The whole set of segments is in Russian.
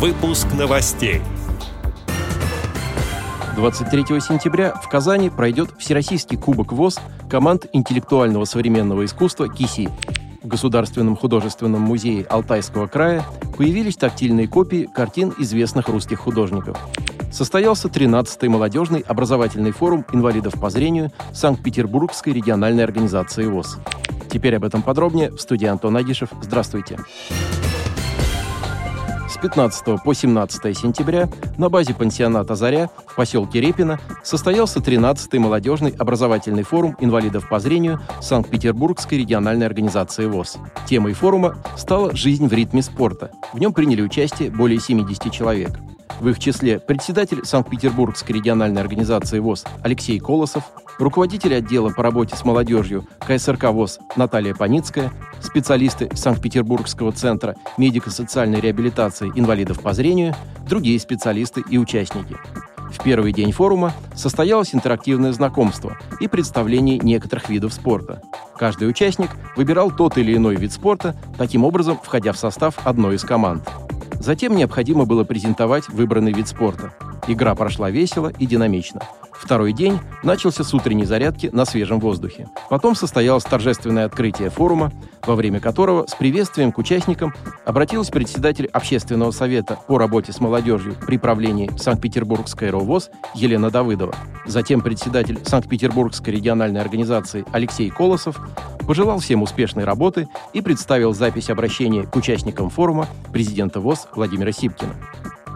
Выпуск новостей. 23 сентября в Казани пройдет Всероссийский кубок ВОЗ команд интеллектуального современного искусства «КИСИ». В Государственном художественном музее Алтайского края появились тактильные копии картин известных русских художников. Состоялся 13-й молодежный образовательный форум инвалидов по зрению Санкт-Петербургской региональной организации ВОЗ. Теперь об этом подробнее в студии Антон Агишев. Здравствуйте. С 15 по 17 сентября на базе пансионата «Заря» в поселке Репино состоялся 13-й молодежный образовательный форум инвалидов по зрению Санкт-Петербургской региональной организации ВОЗ. Темой форума стала «Жизнь в ритме спорта». В нем приняли участие более 70 человек. В их числе председатель Санкт-Петербургской региональной организации ВОЗ Алексей Колосов, руководитель отдела по работе с молодежью КСРК ВОЗ Наталья Паницкая, специалисты Санкт-Петербургского центра медико-социальной реабилитации инвалидов по зрению, другие специалисты и участники. В первый день форума состоялось интерактивное знакомство и представление некоторых видов спорта. Каждый участник выбирал тот или иной вид спорта, таким образом входя в состав одной из команд. Затем необходимо было презентовать выбранный вид спорта. Игра прошла весело и динамично. Второй день начался с утренней зарядки на свежем воздухе. Потом состоялось торжественное открытие форума, во время которого с приветствием к участникам обратилась председатель Общественного совета по работе с молодежью при правлении Санкт-Петербургской РОВОЗ Елена Давыдова. Затем председатель Санкт-Петербургской региональной организации Алексей Колосов пожелал всем успешной работы и представил запись обращения к участникам форума президента ВОЗ Владимира Сипкина.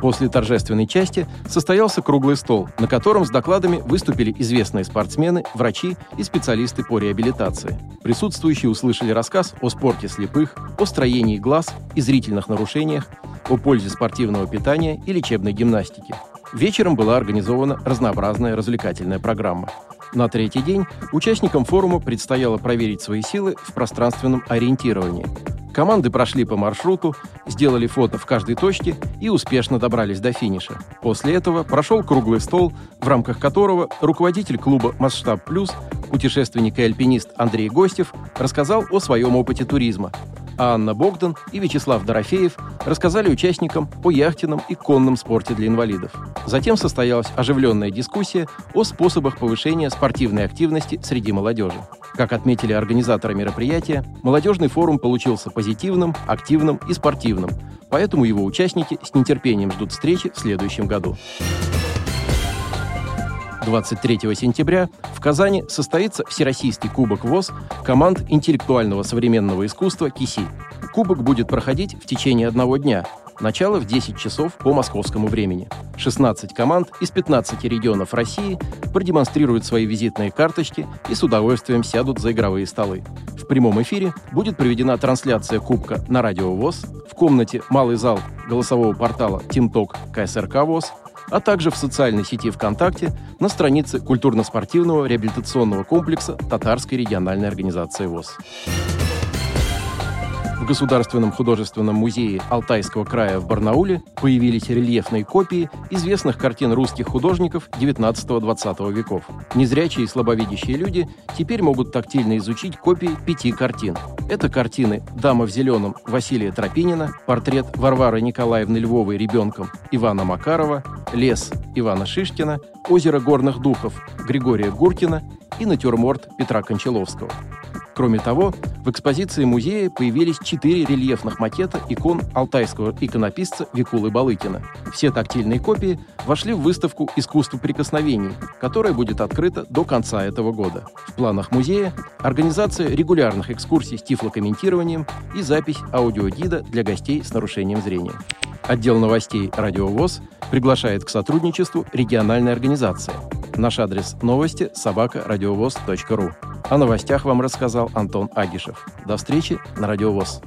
После торжественной части состоялся круглый стол, на котором с докладами выступили известные спортсмены, врачи и специалисты по реабилитации. Присутствующие услышали рассказ о спорте слепых, о строении глаз и зрительных нарушениях, о пользе спортивного питания и лечебной гимнастики. Вечером была организована разнообразная развлекательная программа. На третий день участникам форума предстояло проверить свои силы в пространственном ориентировании – Команды прошли по маршруту, сделали фото в каждой точке и успешно добрались до финиша. После этого прошел круглый стол, в рамках которого руководитель клуба «Масштаб Плюс», путешественник и альпинист Андрей Гостев рассказал о своем опыте туризма, а Анна Богдан и Вячеслав Дорофеев рассказали участникам о яхтенном и конном спорте для инвалидов. Затем состоялась оживленная дискуссия о способах повышения спортивной активности среди молодежи. Как отметили организаторы мероприятия, молодежный форум получился позитивным, активным и спортивным, поэтому его участники с нетерпением ждут встречи в следующем году. 23 сентября в Казани состоится Всероссийский кубок ВОЗ команд интеллектуального современного искусства КИСИ. Кубок будет проходить в течение одного дня. Начало в 10 часов по московскому времени. 16 команд из 15 регионов России продемонстрируют свои визитные карточки и с удовольствием сядут за игровые столы. В прямом эфире будет проведена трансляция Кубка на Радио ВОЗ, в комнате «Малый зал» голосового портала «Тимток» КСРК ВОЗ – а также в социальной сети ВКонтакте на странице культурно-спортивного реабилитационного комплекса Татарской региональной организации ВОЗ. В Государственном художественном музее Алтайского края в Барнауле появились рельефные копии известных картин русских художников XIX-XX веков. Незрячие и слабовидящие люди теперь могут тактильно изучить копии пяти картин. Это картины «Дама в зеленом» Василия Тропинина, портрет Варвары Николаевны Львовой ребенком Ивана Макарова, «Лес» Ивана Шишкина, «Озеро горных духов» Григория Гуркина и натюрморт Петра Кончаловского. Кроме того, в экспозиции музея появились четыре рельефных макета икон алтайского иконописца Викулы Балыкина. Все тактильные копии вошли в выставку «Искусство прикосновений», которая будет открыта до конца этого года. В планах музея организация регулярных экскурсий с тифлокомментированием и запись аудиогида для гостей с нарушением зрения. Отдел новостей «Радиовоз» приглашает к сотрудничеству региональной организации. Наш адрес новости – собакарадиовоз.ру. О новостях вам рассказал Антон Агишев. До встречи на Радиовоз.